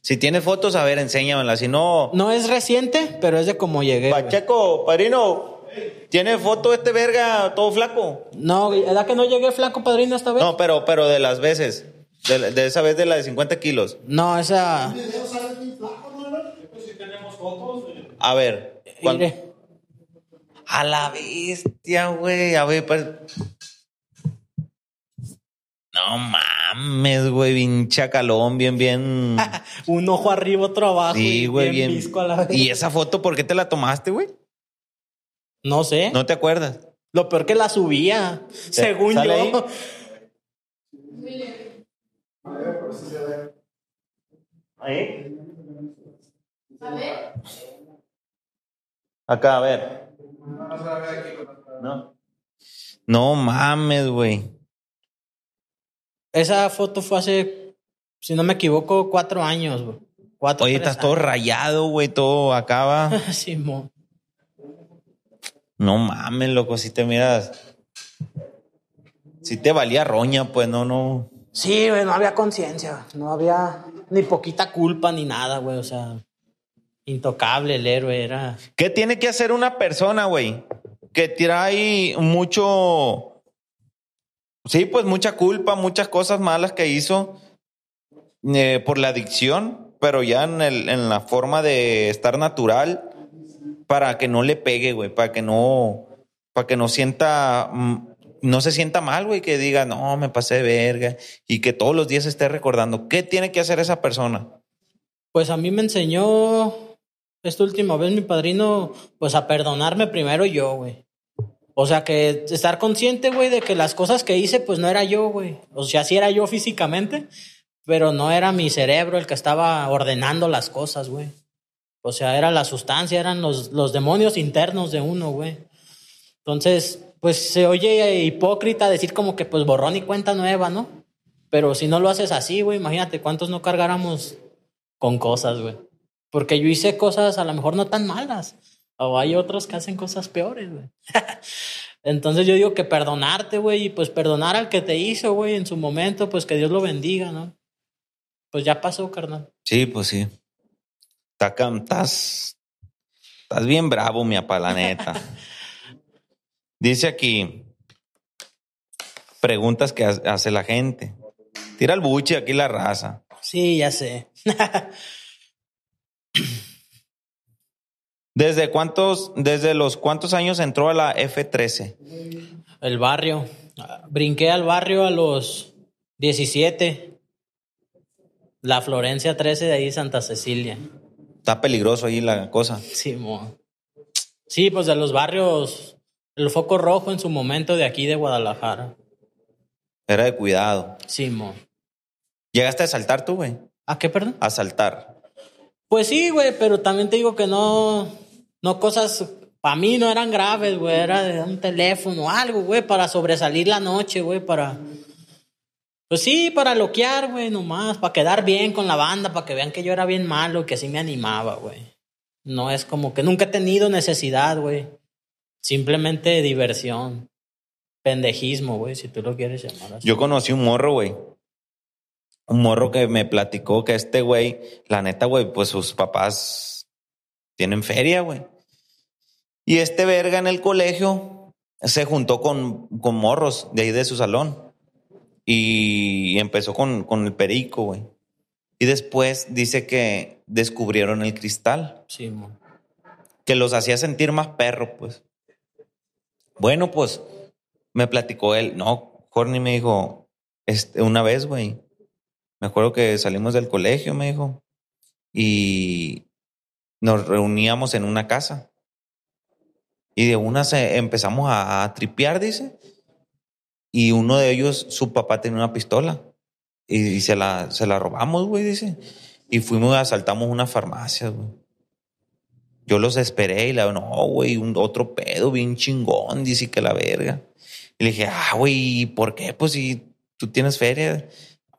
Si tienes fotos, a ver, enséñamelas. Si no. No es reciente, pero es de cómo llegué. Pacheco, padrino, ¿tiene foto este verga todo flaco? No, güey, ¿verdad que no llegué flaco, padrino, esta vez? No, pero, pero de las veces. De, la- de esa vez de la de 50 kilos. No, esa. A ver. ¿cuán- Mire, A la bestia, güey. A ver, pues. No mames, güey. Bien chacalón, bien, bien. (laughs) un ojo arriba, otro abajo. Sí, y güey, bien. visco a la vez. ¿Y esa foto por qué te la tomaste, güey? No sé. ¿No te acuerdas? Lo peor que la subía, según ¿Sale yo. Ahí. Acá, a ver. No. No mames, güey. Esa foto fue hace, si no me equivoco, cuatro años, güey. Cuatro, Oye, estás todo rayado, güey, todo acaba. años. (laughs) Simón. No mames, loco, si te miras. Si te valía roña, pues no, no. Sí, güey, no había conciencia. No había ni poquita culpa ni nada, güey. O sea, intocable el héroe era. ¿Qué tiene que hacer una persona, güey? Que trae mucho. Sí, pues mucha culpa, muchas cosas malas que hizo eh, por la adicción, pero ya en, el, en la forma de estar natural para que no le pegue, güey, para que no, para que no sienta, mm, no se sienta mal, güey, que diga, no, me pasé de verga y que todos los días esté recordando. ¿Qué tiene que hacer esa persona? Pues a mí me enseñó esta última vez mi padrino, pues a perdonarme primero yo, güey. O sea, que estar consciente, güey, de que las cosas que hice, pues no era yo, güey. O sea, sí era yo físicamente, pero no era mi cerebro el que estaba ordenando las cosas, güey. O sea, era la sustancia, eran los, los demonios internos de uno, güey. Entonces, pues se oye hipócrita decir como que pues borrón y cuenta nueva, ¿no? Pero si no lo haces así, güey, imagínate cuántos no cargáramos con cosas, güey. Porque yo hice cosas a lo mejor no tan malas. O hay otros que hacen cosas peores, güey. (laughs) Entonces yo digo que perdonarte, güey, y pues perdonar al que te hizo, güey, en su momento, pues que Dios lo bendiga, ¿no? Pues ya pasó, carnal. Sí, pues sí. Estás, estás bien bravo, mi apa, la neta. (laughs) Dice aquí, preguntas que ha- hace la gente. Tira el buche aquí la raza. Sí, ya sé. (laughs) ¿Desde cuántos, desde los cuántos años entró a la F13? El barrio. Brinqué al barrio a los 17. La Florencia 13 de ahí, Santa Cecilia. Está peligroso ahí la cosa. Sí, mo. Sí, pues de los barrios, el foco rojo en su momento de aquí de Guadalajara. Era de cuidado. Sí, mo. ¿Llegaste a saltar tú, güey? ¿A qué, perdón? A saltar. Pues sí, güey, pero también te digo que no, no cosas, para mí no eran graves, güey, era de un teléfono, algo, güey, para sobresalir la noche, güey, para... Pues sí, para loquear, güey, nomás, para quedar bien con la banda, para que vean que yo era bien malo, que sí me animaba, güey. No es como que nunca he tenido necesidad, güey. Simplemente diversión. Pendejismo, güey, si tú lo quieres llamar así. Yo conocí un morro, güey. Un morro que me platicó que este güey, la neta, güey, pues sus papás tienen feria, güey. Y este verga en el colegio se juntó con, con morros de ahí de su salón. Y empezó con, con el perico, güey. Y después dice que descubrieron el cristal, Sí, mo. que los hacía sentir más perros, pues. Bueno, pues me platicó él. No, Jorni me dijo, este, una vez, güey. Me acuerdo que salimos del colegio, me dijo, y nos reuníamos en una casa. Y de una se empezamos a, a tripear, dice. Y uno de ellos, su papá tenía una pistola. Y, se, la, se la robamos, güey, dice. Y fuimos asaltamos una farmacia, güey. Yo los esperé y la no, güey, un otro pedo bien chingón, dice que la verga. Y le dije, ah, güey, ¿por qué? Pues si tú tienes feria.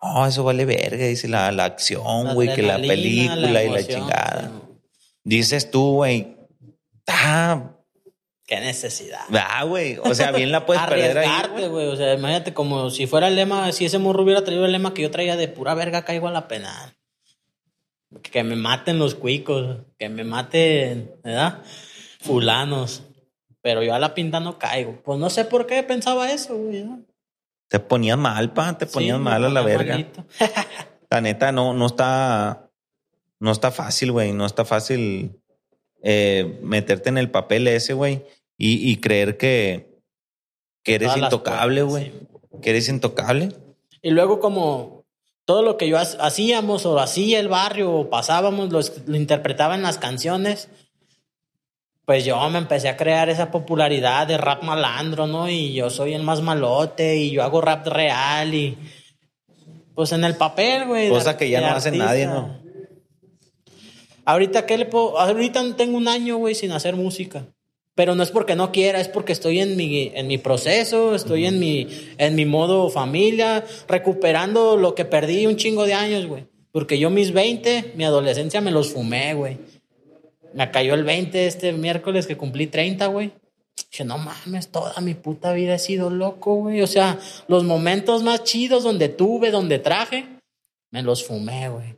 No, eso vale verga, dice la, la acción, güey, que la película la y la chingada. Dices tú, güey, ah, Qué necesidad. ah, güey, o sea, bien la puedes perder ahí. Güey. O sea, imagínate como si fuera el lema, si ese morro hubiera traído el lema que yo traía de pura verga, caigo a la pena. Que me maten los cuicos, que me maten, ¿verdad? Fulanos. Pero yo a la pinta no caigo. Pues no sé por qué pensaba eso, güey. ¿no? Te ponías mal, pa, te ponías Sí, mal a la verga. malito. (laughs) La neta, no, no está, no está fácil, güey. No está fácil eh, meterte en el papel ese, güey, y, y creer que, que eres Todas intocable, güey. Que eres intocable. Y luego como todo lo que yo ha- hacíamos o hacía el barrio o pasábamos, lo, lo interpretaba en las canciones, pues yo me empecé a crear esa popularidad de rap malandro, ¿no? Y yo soy el más malote y yo hago rap real y pues en el papel, güey. Cosa que ya no hace nadie, ¿no? Ahorita, ¿qué le puedo? Ahorita tengo un año, güey, sin hacer música. Pero no es porque no quiera, es porque estoy en mi, en mi proceso, estoy en mi, en mi modo familia, recuperando lo que perdí un chingo de años, güey. Porque yo mis 20, mi adolescencia me los fumé, güey. Me cayó el 20 este miércoles que cumplí 30, güey. Dije, no mames, toda mi puta vida he sido loco, güey. O sea, los momentos más chidos donde tuve, donde traje, me los fumé, güey.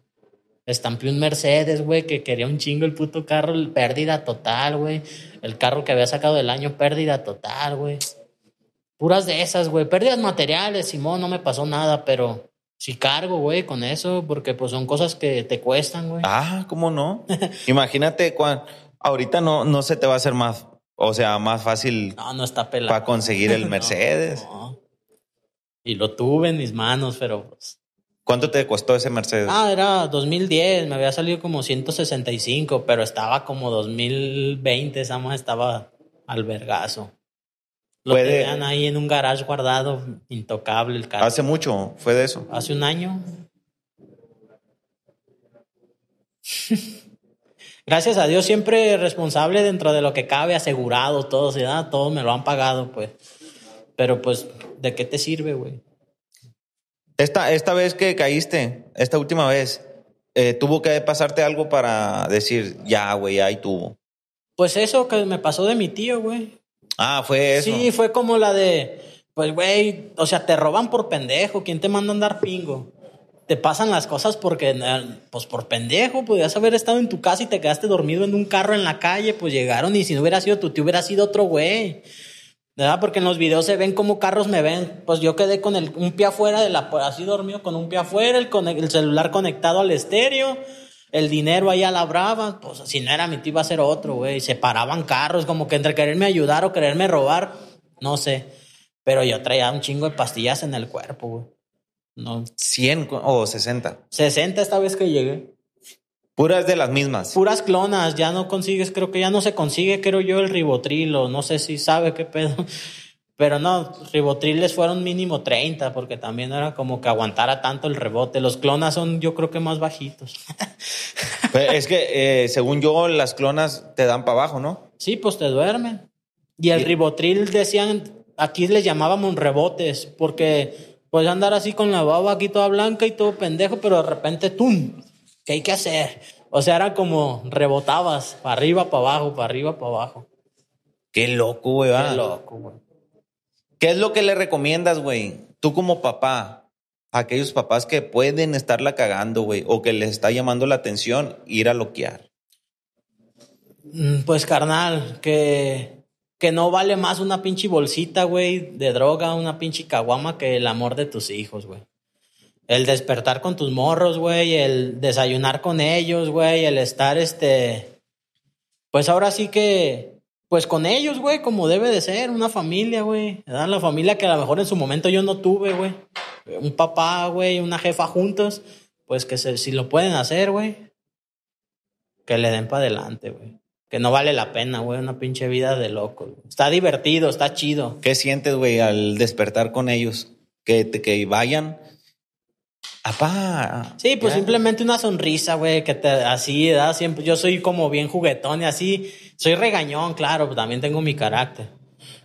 Estampé un Mercedes, güey, que quería un chingo el puto carro, pérdida total, güey. El carro que había sacado del año, pérdida total, güey. Puras de esas, güey. Pérdidas materiales, Simón, no me pasó nada, pero sí cargo, güey, con eso, porque pues son cosas que te cuestan, güey. Ah, ¿cómo no? Imagínate cuan, ahorita no, no se te va a hacer más, o sea, más fácil No, no está pelado. para conseguir el (laughs) No, Mercedes. no. Y lo tuve en mis manos, pero pues. ¿Cuánto te costó ese Mercedes? Ah, era 2010, me había salido como 165, pero estaba como 2020, esa más estaba al vergazo. Lo Puede- tenían ahí en un garage guardado, intocable el carro. Hace mucho fue de eso. Hace un año. (laughs) Gracias a Dios, siempre responsable dentro de lo que cabe, asegurado, todo, ¿sí, ¿verdad? Todos me lo han pagado, pues. Pero pues, ¿de qué te sirve, güey? Esta, esta vez que caíste, esta última vez, eh, tuvo que pasarte algo para decir, ya, güey, ahí tuvo. Pues eso que me pasó de mi tío, güey. Ah, fue eso. Sí, fue como la de, pues, güey, o sea, te roban por pendejo. ¿Quién te manda a andar pingo? Te pasan las cosas porque, eh, pues, por pendejo. Podías haber estado en tu casa y te quedaste dormido en un carro en la calle. Pues llegaron y si no hubiera sido tu tío, hubiera sido otro güey. ¿Verdad? Porque en los videos se ven como carros me ven. Pues yo quedé con el, un pie afuera de la, pues, así dormido con un pie afuera, el, el celular conectado al estéreo, el dinero ahí a la brava. Pues si no era mi tío, iba a ser otro, güey. Se paraban carros, como que entre quererme ayudar o quererme robar, no sé. Pero yo traía un chingo de pastillas en el cuerpo, güey. No. 100 cu- o 60. 60 esta vez que llegué. Puras de las mismas. Puras clonas, ya no consigues, creo que ya no se consigue, creo yo, el ribotril, o no sé si sabe qué pedo. Pero no, ribotriles fueron mínimo 30, porque también era como que aguantara tanto el rebote. Los clonas son, yo creo que más bajitos. (laughs) Pero es que, eh, según yo, las clonas te dan para abajo, ¿no? Sí, pues te duermen. Y el ribotril decían, aquí les llamábamos rebotes, porque puedes andar así con la baba aquí toda blanca y todo pendejo, pero de repente, ¡tum! ¿Qué hay que hacer? O sea, era como rebotabas, para arriba, para abajo, para arriba, para abajo. Qué loco, güey. Qué loco, güey. ¿Qué es lo que le recomiendas, güey? Tú como papá, a aquellos papás que pueden estarla cagando, güey, o que les está llamando la atención, ir a loquear. Mm, Pues carnal, que, que no vale más una pinche bolsita, güey, de droga, una pinche caguama que el amor de tus hijos, güey. El despertar con tus morros, güey, el desayunar con ellos, güey, el estar, este, pues ahora sí que, pues con ellos, güey, como debe de ser, una familia, güey. La familia que a lo mejor en su momento yo no tuve, güey. Un papá, güey, una jefa juntos, pues que se, si lo pueden hacer, güey, que le den para adelante, güey. Que no vale la pena, güey, una pinche vida de loco. Está divertido, está chido. ¿Qué sientes, güey, al despertar con ellos? Que, te- que vayan Apá. Sí, pues ya. simplemente una sonrisa, güey, que te así, da siempre. Yo soy como bien juguetón y así. Soy regañón, claro, pues también tengo mi carácter.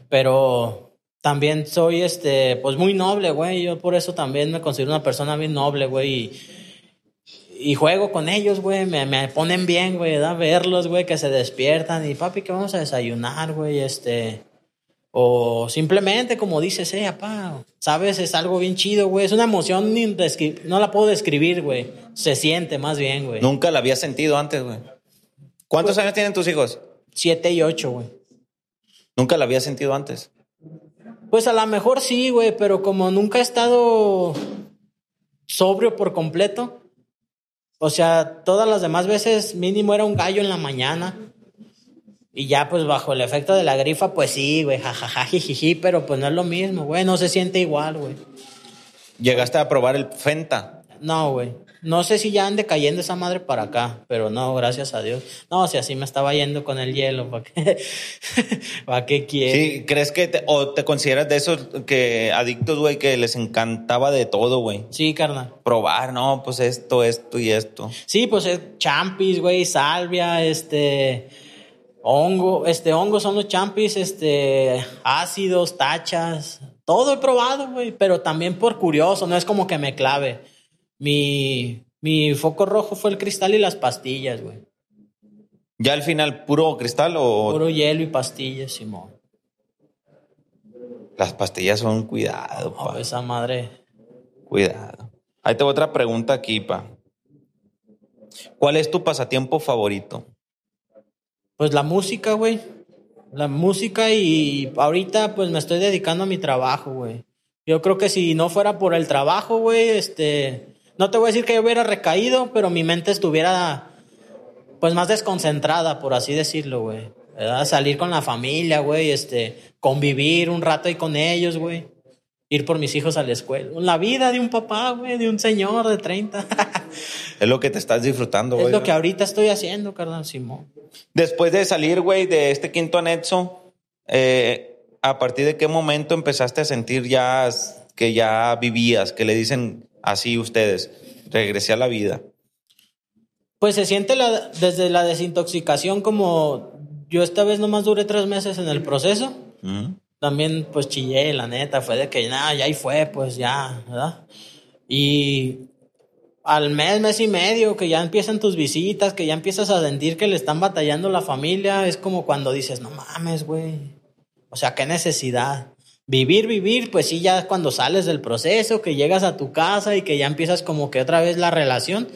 Pero también soy, este, pues muy noble, güey. Yo por eso también me considero una persona bien noble, güey. Y, y juego con ellos, güey. Me, me ponen bien, güey, da verlos, güey, que se despiertan. Y papi, que vamos a desayunar, güey, este. O simplemente, como dices, eh, apá, sabes, es algo bien chido, güey. Es una emoción, no la puedo describir, güey. Se siente más bien, güey. Nunca la había sentido antes, güey. ¿Cuántos años tienen tus hijos? Siete y ocho, güey. Nunca la había sentido antes. Pues a lo mejor sí, güey, pero como nunca he estado sobrio por completo, o sea, todas las demás veces mínimo era un gallo en la mañana. Y ya, pues bajo el efecto de la grifa, pues sí, güey, jajaja, jijiji, pero pues no es lo mismo, güey, no se siente igual, güey. Llegaste a probar el Fenta. No, güey. No sé si ya ande cayendo esa madre para acá, pero no, gracias a Dios. No, si así me estaba yendo con el hielo, ¿para qué? (laughs) ¿Para qué quieres? Sí, ¿crees que te, o te consideras de esos que adictos, güey, que les encantaba de todo, güey? Sí, carnal. Probar, no, pues esto, esto y esto. Sí, pues es champis, güey, salvia, este hongo, este hongo son los champis, este ácidos, tachas, todo he probado, güey, pero también por curioso, no es como que me clave. Mi mi foco rojo fue el cristal y las pastillas, güey. ¿Ya al final puro cristal o Puro hielo y pastillas, Simón. las pastillas son cuidado, pa? esa madre. Cuidado. Ahí te voy otra pregunta aquí, pa. ¿Cuál es tu pasatiempo favorito? Pues la música, güey. La música y ahorita pues me estoy dedicando a mi trabajo, güey. Yo creo que si no fuera por el trabajo, güey, este, no te voy a decir que yo hubiera recaído, pero mi mente estuviera pues más desconcentrada, por así decirlo, güey. ¿Verdad? Salir con la familia, güey, este, convivir un rato ahí con ellos, güey. Ir por mis hijos a la escuela. La vida de un papá, güey, de un señor de 30. Es lo que te estás disfrutando, es güey. lo que ahorita estoy haciendo, carnal Simón. Después de salir, güey, de este quinto anexo, eh, ¿a partir de qué momento empezaste a sentir ya que ya vivías, que le dicen así ustedes, regresé a la vida? Pues se siente la, desde la desintoxicación como yo esta vez nomás duré tres meses en el proceso. También pues chillé, la neta, fue de que nada, ya ahí fue, pues ya, ¿verdad? Y al mes, mes y medio, que ya empiezan tus visitas, que ya empiezas a sentir que le están batallando la familia, es como cuando dices, no mames, güey. O sea, qué necesidad. Vivir, vivir, pues sí, ya cuando sales del proceso, que llegas a tu casa y que ya empiezas como que otra vez la relación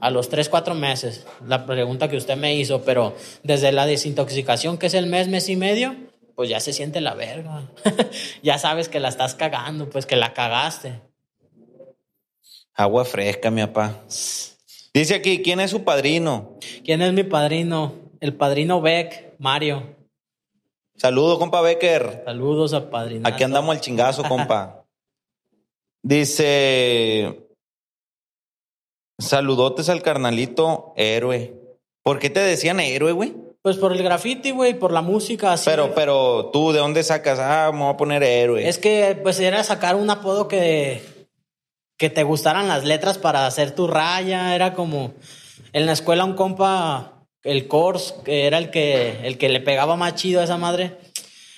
a los tres, cuatro meses. La pregunta que usted me hizo, pero desde la desintoxicación, que es el mes, mes y medio, pues ya se siente la verga. (laughs) ya sabes que la estás cagando, pues que la cagaste. Agua fresca, mi papá. Dice aquí, ¿quién es su padrino? ¿Quién es mi padrino? El padrino Beck, Mario. Saludos, compa Becker. Saludos al padrino. Aquí andamos al chingazo, compa. (laughs) Dice, saludotes al carnalito héroe. ¿Por qué te decían héroe, güey? Pues por el graffiti, güey, por la música. Así, Pero, pero tú, ¿de dónde sacas? Ah, me voy a poner héroe. Es que pues era sacar un apodo que, que te gustaran las letras para hacer tu raya. Era como en la escuela un compa, el Kors, que era el que, el que le pegaba más chido a esa madre.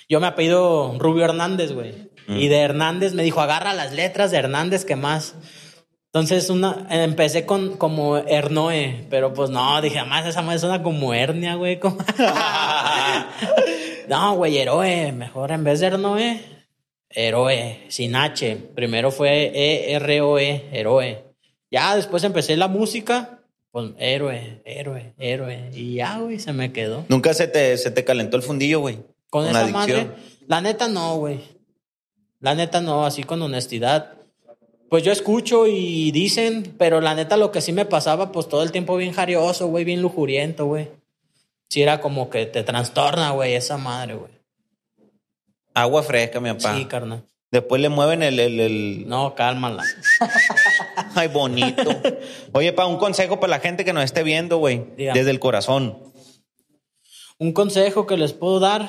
Yo me apellido Rubio Hernández, güey. Y de Hernández me dijo, agarra las letras de Hernández que más. Entonces una, empecé con como Hernoe, pero pues no, dije, además esa madre suena como hernia, güey. (laughs) como- no, güey, Heroe, mejor en vez de Hernoe, Heroe, sin H. Primero fue E-R-O-E, Heroe. Ya después empecé la música, pues héroe, héroe, héroe. Y ya, güey, se me quedó. Nunca se te, se te calentó el fundillo, güey. Con esa adicción. madre, la neta no, güey. La neta no, así con honestidad. Pues yo escucho y dicen, pero la neta lo que sí me pasaba, pues todo el tiempo bien jarioso, güey, bien lujuriento, güey. Sí era como que te trastorna, güey, esa madre, güey. Agua fresca, mi papá. Sí, carnal. Después le mueven el, el, el- No, cálmala. (laughs) Ay, bonito. (laughs) Oye, pa, un consejo para la gente que nos esté viendo, güey. Desde el corazón. Un consejo que les puedo dar,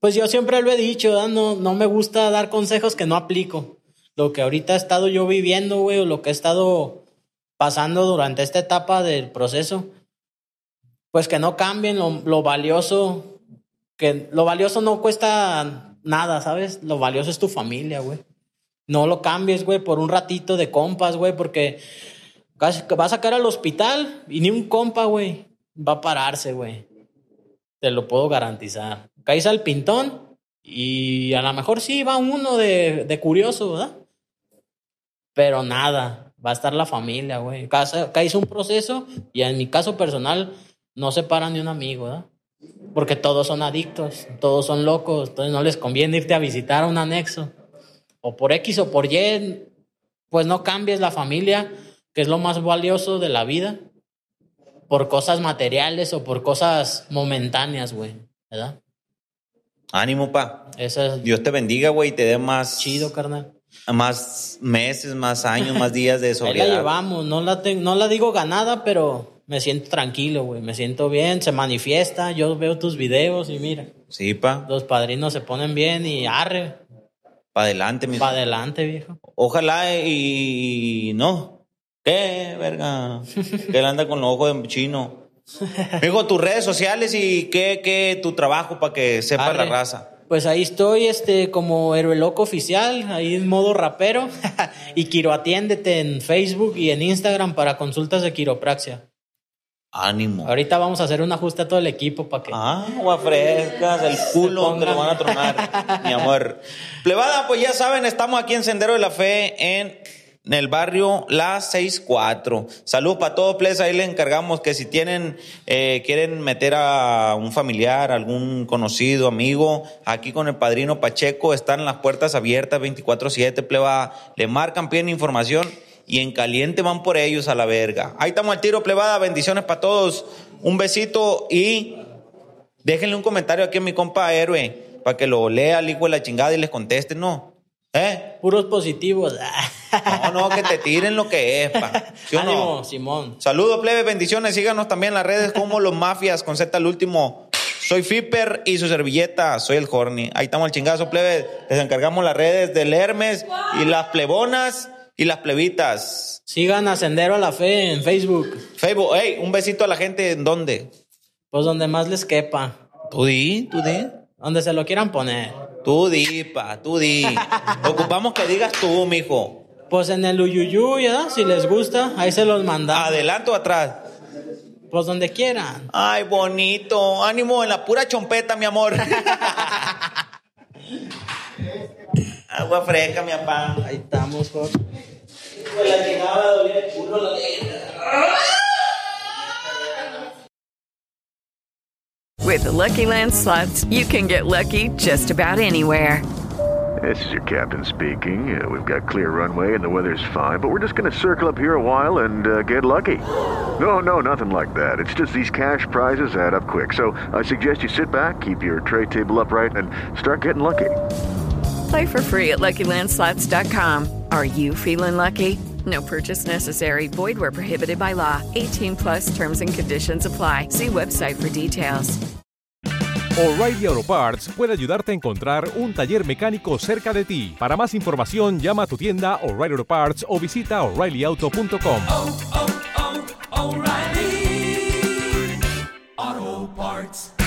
pues yo siempre lo he dicho, no, no me gusta dar consejos que no aplico. Lo que ahorita he estado yo viviendo, güey, o lo que he estado pasando durante esta etapa del proceso, pues que no cambien lo, lo valioso, que lo valioso no cuesta nada, ¿sabes? Lo valioso es tu familia, güey. No lo cambies, güey, por un ratito de compas, güey, porque vas a caer al hospital y ni un compa, güey, va a pararse, güey. Te lo puedo garantizar. Caes al pintón y a lo mejor sí va uno de, de curioso, ¿verdad? Pero nada, va a estar la familia, güey. Caes un proceso y en mi caso personal no se para ni un amigo, ¿verdad? Porque todos son adictos, todos son locos, entonces no les conviene irte a visitar a un anexo. O por X o por Y, pues no cambies la familia, que es lo más valioso de la vida, por cosas materiales o por cosas momentáneas, güey, ¿verdad? Ánimo, pa. Eso es Dios te bendiga, güey, y te dé más, chido, carnal. más meses, más años, más días de Ahí la sobriedad. llevamos, no la, te- no la digo ganada, pero me siento tranquilo, güey, me siento bien, se manifiesta, yo veo tus videos y mira, Sí, pa. los padrinos se ponen bien y arre, Para adelante, mi para adelante, viejo. Ojalá y no. ¿Qué, verga? Que (laughs) él anda con los ojos de chino. Digo, tus redes sociales y qué, qué tu trabajo para que sepa Arre. la raza. Pues ahí estoy, este, como héroe loco oficial, ahí en modo rapero. (laughs) y Quiro Atiéndete en Facebook y en Instagram para consultas de quiropraxia. Ánimo. Ahorita vamos a hacer un ajuste a todo el equipo para que. Ah, agua frescas, el culo te lo van a tronar, mi amor. (laughs) Plebada, pues ya saben, estamos aquí en Sendero de la Fe en, en el barrio La 64. Saludos para todos, plebes. Ahí les encargamos que si tienen, eh, quieren meter a un familiar, algún conocido, amigo, aquí con el padrino Pacheco, están las puertas abiertas 24-7, plebada. Le marcan, piden información y en caliente van por ellos a la verga. Ahí estamos al tiro, plebada. Bendiciones para todos. Un besito y déjenle un comentario aquí a mi compa héroe para que lo lea el hijo de la chingada y les conteste, ¿no? ¿Eh? Puros positivos. No, no, que te tiren lo que es, pa. ¿Sí o no? Ánimo, Simón. Saludos, plebe, bendiciones. Síganos también en las redes como Los Mafias con Z al último. Soy Fipper y su servilleta, soy el Horny. Ahí estamos el chingazo, plebe. Les encargamos las redes del Hermes y las plebonas y las plebitas. Sigan a Sendero a la Fe en Facebook. Facebook, hey, un besito a la gente. ¿En dónde? Pues donde más les quepa. Tú di, tú di. Donde se lo quieran poner. Tú di, pa, tú di. (laughs) Ocupamos que digas tú, mijo. Pues en el Uyuyuy, ¿verdad? Si les gusta, ahí se los manda. ¿Adelante o atrás? Pues donde quieran. Ay, bonito. Ánimo en la pura chompeta, mi amor. (laughs) Agua fresca, mi papá. Ahí estamos, Jorge. Pues la chingada dolía el culo la With the Lucky Land slots, you can get lucky just about anywhere. This is your captain speaking. Uh, we've got clear runway and the weather's fine, but we're just going to circle up here a while and uh, get lucky. No, no, nothing like that. It's just these cash prizes add up quick. So I suggest you sit back, keep your tray table upright, and start getting lucky. Play for free at LuckyLandSlots.com. Are you feeling lucky? No purchase necessary. Void where prohibited by law. 18 plus terms and conditions apply. See website for details. O'Reilly Auto Parts puede ayudarte a encontrar un taller mecánico cerca de ti. Para más información, llama a tu tienda O'Reilly Auto Parts o visita oreillyauto.com. O'Reilly Auto Parts.